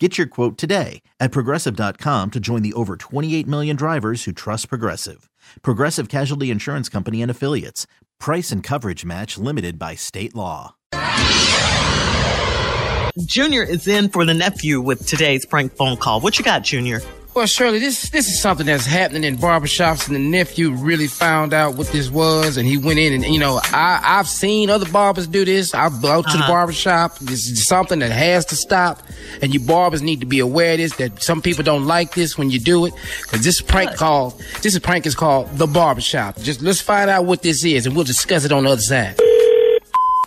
Get your quote today at progressive.com to join the over 28 million drivers who trust Progressive. Progressive Casualty Insurance Company and Affiliates. Price and coverage match limited by state law. Junior is in for the nephew with today's prank phone call. What you got, Junior? Well, Shirley, this this is something that's happening in barbershops, and the nephew really found out what this was, and he went in and you know I I've seen other barbers do this. I've go to uh-huh. the barbershop. This is something that has to stop, and you barbers need to be aware of this. That some people don't like this when you do it, because this prank what? called this is prank is called the barbershop. Just let's find out what this is, and we'll discuss it on the other side.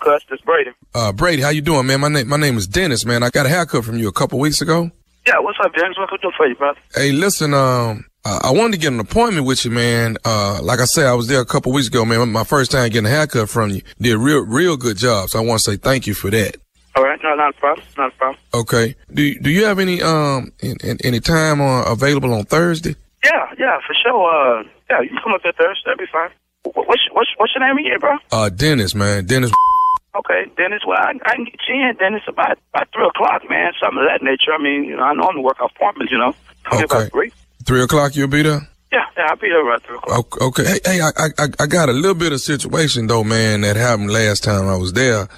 Cuss, this Brady. Uh, Brady, how you doing, man? My name my name is Dennis, man. I got a haircut from you a couple weeks ago. Yeah, what's up, James? What can do for you, brother? Hey, listen, um, I wanted to get an appointment with you, man. Uh, like I said, I was there a couple weeks ago, man. My first time getting a haircut from you. Did a real, real good job. So I want to say thank you for that. All right, no, not a problem, not a problem. Okay. Do Do you have any um in, in, any time uh, available on Thursday? Yeah, yeah, for sure. Uh, yeah, you can come up there Thursday. That'd be fine. What's what's what's your name again, bro? Uh, Dennis, man, Dennis. Okay, Dennis. Well, I, I can get you in, Dennis, about about three o'clock, man. Something of that nature. I mean, you know, I normally work appointments. You know, okay. About three. Three o'clock, you'll be there. Yeah, yeah, I'll be there about three o'clock. Okay, hey, hey, I, I, I got a little bit of situation though, man, that happened last time I was there.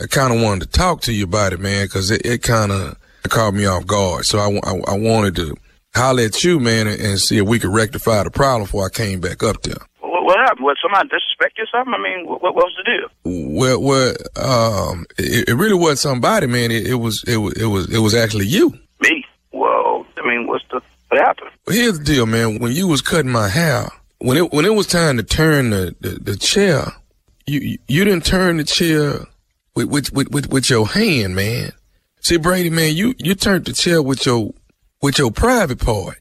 I kind of wanted to talk to you about it, man, because it, it kind of caught me off guard. So I, I, I wanted to holler at you, man, and, and see if we could rectify the problem before I came back up there happened? Was somebody disrespect you or something? I mean, what, what was the deal? Well, well, um, it, it really wasn't somebody, man. It, it, was, it was, it was, it was actually you. Me? Well, I mean, what's the what happened? Well, here's the deal, man. When you was cutting my hair, when it when it was time to turn the the, the chair, you you didn't turn the chair with with, with with with your hand, man. See, Brady, man, you you turned the chair with your with your private part.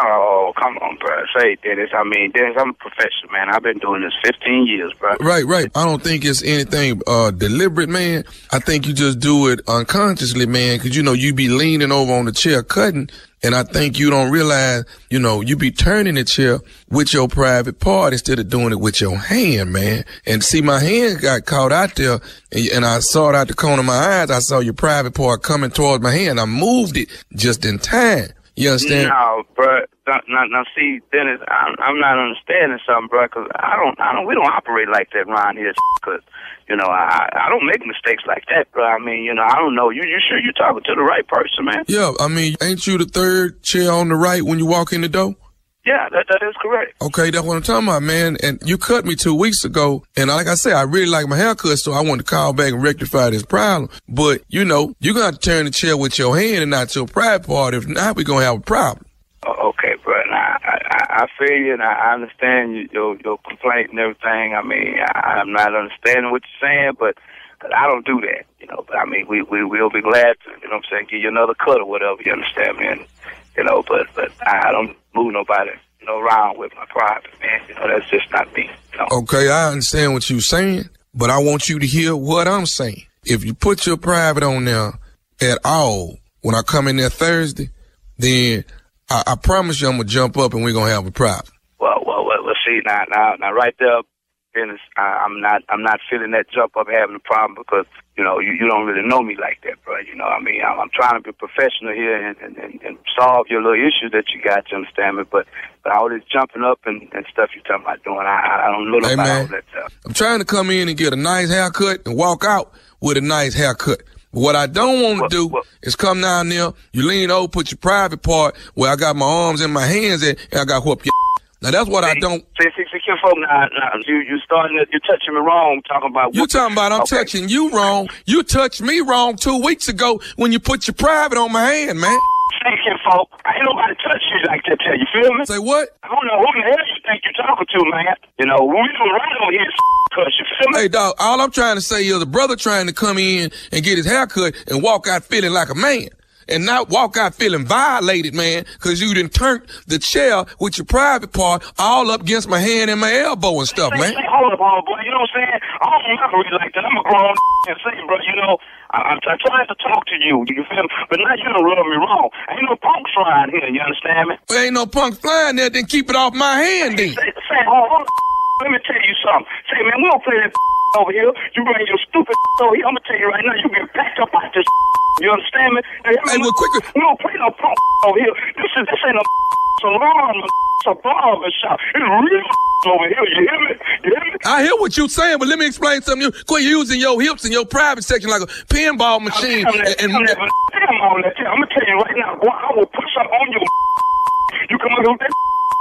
Oh, come on, bro. Say, Dennis. I mean, Dennis, I'm a professional, man. I've been doing this 15 years, bro. Right, right. I don't think it's anything uh, deliberate, man. I think you just do it unconsciously, man, because, you know, you be leaning over on the chair cutting, and I think you don't realize, you know, you be turning the chair with your private part instead of doing it with your hand, man. And see, my hand got caught out there and, and, I saw it out the corner of my eyes. I saw your private part coming towards my hand. I moved it just in time. You understand? No, bro. Now, now, see, Dennis, I'm, I'm not understanding something, bro. Because I don't, I don't, we don't operate like that around here. Because, you know, I, I don't make mistakes like that, bro. I mean, you know, I don't know. You, you sure you're talking to the right person, man? Yeah, I mean, ain't you the third chair on the right when you walk in the door? Yeah, that, that is correct. Okay, that's what I'm talking about, man. And you cut me two weeks ago. And like I said, I really like my haircut, so I want to call back and rectify this problem. But, you know, you're going to turn the chair with your hand and not your pride part. If not, we're going to have a problem. Oh, okay, bro. Now, I, I, I feel you and I understand your, your complaint and everything. I mean, I, I'm not understanding what you're saying, but Cause I don't do that, you know. But I mean, we we will be glad to, you know, what I'm saying, give you another cut or whatever. You understand me? And you know, but but I don't move nobody, you know, around with my private man. You know, that's just not me. You know? Okay, I understand what you're saying, but I want you to hear what I'm saying. If you put your private on there at all when I come in there Thursday, then I, I promise you I'm gonna jump up and we're gonna have a problem. Well, well, well, let's see now, now, now, right there, Dennis, I, I'm not, I'm not feeling that jump up having a problem because you know, you, you don't really know me like that, bro. You know, I mean, I'm, I'm trying to be professional here and, and, and, and solve your little issues that you got, you understand me? But, but all this jumping up and, and stuff you're talking about doing, I, I don't know hey, about man, all that stuff. I'm trying to come in and get a nice haircut and walk out with a nice haircut. But what I don't want to do well, is come down there, you lean over, put your private part where I got my arms and my hands at, and I got whoop your now that's what see, I don't. See, see, see, folk, now, now, you you starting to, you touching me wrong, talking about. You talking about I'm okay. touching you wrong. You touched me wrong two weeks ago when you put your private on my hand, man. See, folk, ain't nobody touch you like that. Tell you feel me? Say what? I don't know who the hell you think you're talking to, man. You know we don't run on here. Cause you feel me? Hey, dog. All I'm trying to say is a brother trying to come in and get his hair cut and walk out feeling like a man. And not walk out feeling violated, man, because you didn't turn the chair with your private part all up against my hand and my elbow and stuff, man. say, hold up, hold up, boy. You know what I'm saying? I don't operate like that. I'm a grown and say, bro, you know, I, I'm, I'm trying to talk to you. You feel me? But now you done rub me wrong. Ain't no punks flying here. You understand me? There ain't no punk flying there, then keep it off my hand then. Say, say, hold on. Let me tell you something. Say, man, we don't play that over here. You bring your stupid over here. I'm gonna tell you right now, you get packed up out this. You understand me? Now, Hey, well, quicker. We don't play no punk over here. This is this ain't a salon. A barber shop. It's real over here. You hear me? You hear me? I hear what you're saying, but let me explain something. You quit using your hips in your private section like a pinball machine. That, And, that, and damn all that. I'm gonna tell you right now, boy, I will put something on you. You come here with that.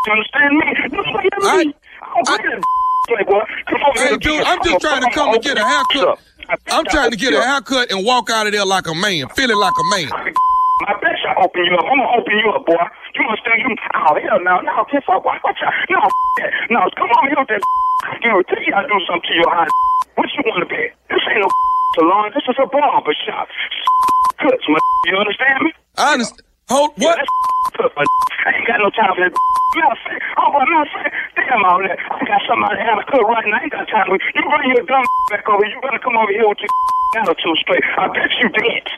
You understand me? You me? I- I don't play that. Playboy. Hey, dude, I'm just trying to come and get a haircut. I'm trying to get a haircut and walk out of there like a man, feeling like a man. I bet you I open you up. I'm gonna open you up, boy. You understand? You, oh hell no, no, get fuck, watch out. No, that. no, come over here with that. You know, tell you I do something to your hot. What you want to be? This ain't no salon. This is a barber shop. Cuts, my. You understand me? I understand. Hold, Yeah, what? my. I ain't got no time for that. Matter of fact, oh, matter of fact, all that. I got somebody having a cut right now. I ain't got time for it. You bring your dumb back over. You better come over here with your attitude straight. I bet you did.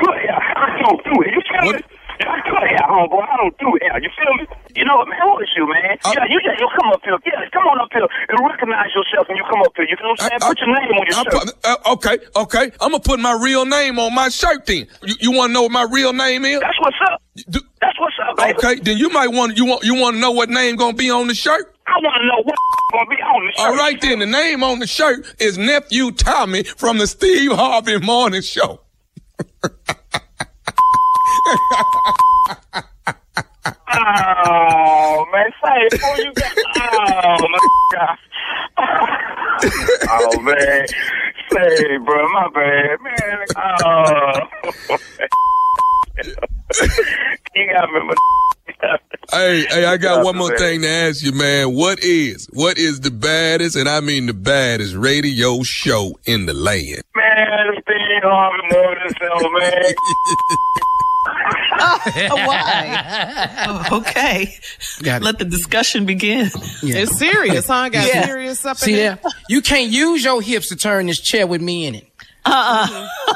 Cut hair. I don't do it. You feel What? me? I cut hair, homeboy. I don't do hair. You feel me? You know what, man? Who is you, man? Uh, yeah, you just you come up here. Yeah, come on up here and recognize yourself when you come up here. You know what I'm saying? I- Put your name on your I shirt. uh, okay, okay. I'm gonna put my real name on my shirt then. You, you want to know what my real name is? That's what's up. Do- That's what's up, baby. okay, then you might want you want you want to know what name gonna be on the shirt. I want to know what gonna be on the shirt. All right, then the name on the shirt is nephew Tommy from the Steve Harvey Morning Show. Oh man, say before you got oh my god. oh man, say bro, my bad, man. Oh, you got. Hey, hey, I got one more thing to ask you, man. What is what is the baddest, and I mean the baddest radio show in the land? Man, Steve Harvey Morning Show, man. Why? okay. Got. Let the discussion begin. Yeah. It's serious, huh? Got Yeah. serious up See in there? You can't use your hips to turn this chair with me in it. Uh-uh. Mm-hmm.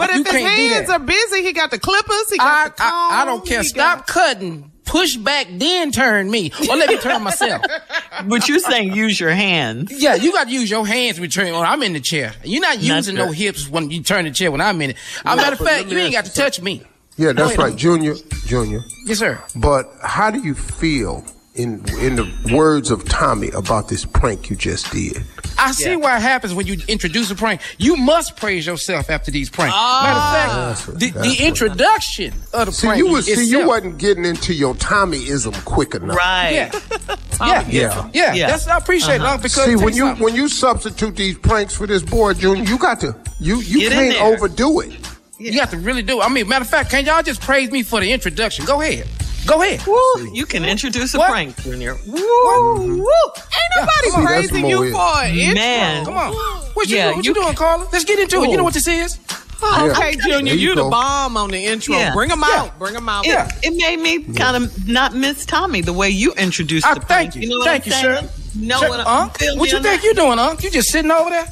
But You if his hands are busy, he got the clippers, he I, got the I, I don't care. Stop got- cutting. Push back, then turn me. Or let me turn myself. But you're saying use your hands. Yeah, you got to use your hands to turn when I'm in the chair. You're not using no hips when you turn the chair when I'm in it. As a matter of fact, you ain't got to touch me. Yeah, that's Go ahead. right, Junior. Junior. Yes, sir. But how do you feel in in the words of Tommy about this prank you just did? I see what happens when you introduce a prank. You must praise yourself after these pranks. Matter of fact, ah. what- the, that's the what- introduction of the See, prank you was, see, you wasn't getting into your Tommyism quick enough. Right. Yeah. yeah, Yeah. yeah, Yeah. That's I appreciate uh-huh. it because See, when you something. when you substitute these pranks for this boy, Junior, you got to you you Get can't overdo it. you have to really do. it. I mean, matter of fact, can y'all just praise me for the introduction? Go ahead, go ahead. Woo, you can introduce a What? prank, Junior. Woo, woo! Ain't nobody See, praising you it. for an intro. Man. Come on, what you, Yeah, what you you doing, Carla? Let's get into it. You know what this is? Okay, Yeah. Junior, you you the bomb on the intro. Yeah. Bring him Yeah. out. Bring him out. Yeah. It made me kind of not miss Tommy the way you introduced Ah, the prank. thank you, know what thank I'm you, saying? sir. Know Sir, what Unc, what you on think that? you doing, Unc? You just sitting over there?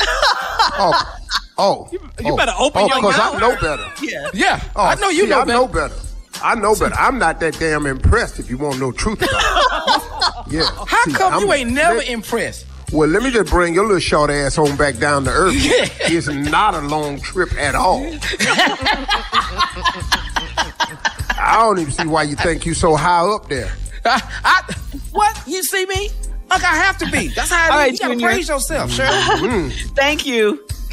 Oh, oh, you oh, better open oh, your 'cause mouth. I know better. Yeah. Yeah, Oh, I know you see, know I better. know better. I know but I'm not that damn impressed. If you want to know truth about it. yeah. How See, come I'm- you ain't never let- impressed? Well, let me just bring your little short ass home back down to earth. Yeah. It's not a long trip at all. I don't even see why you think you so high up there. I, I, what? You see me? Look, I have to be. That's how All it right. You gotta Junior. praise yourself, sure. Mm-hmm. Thank you,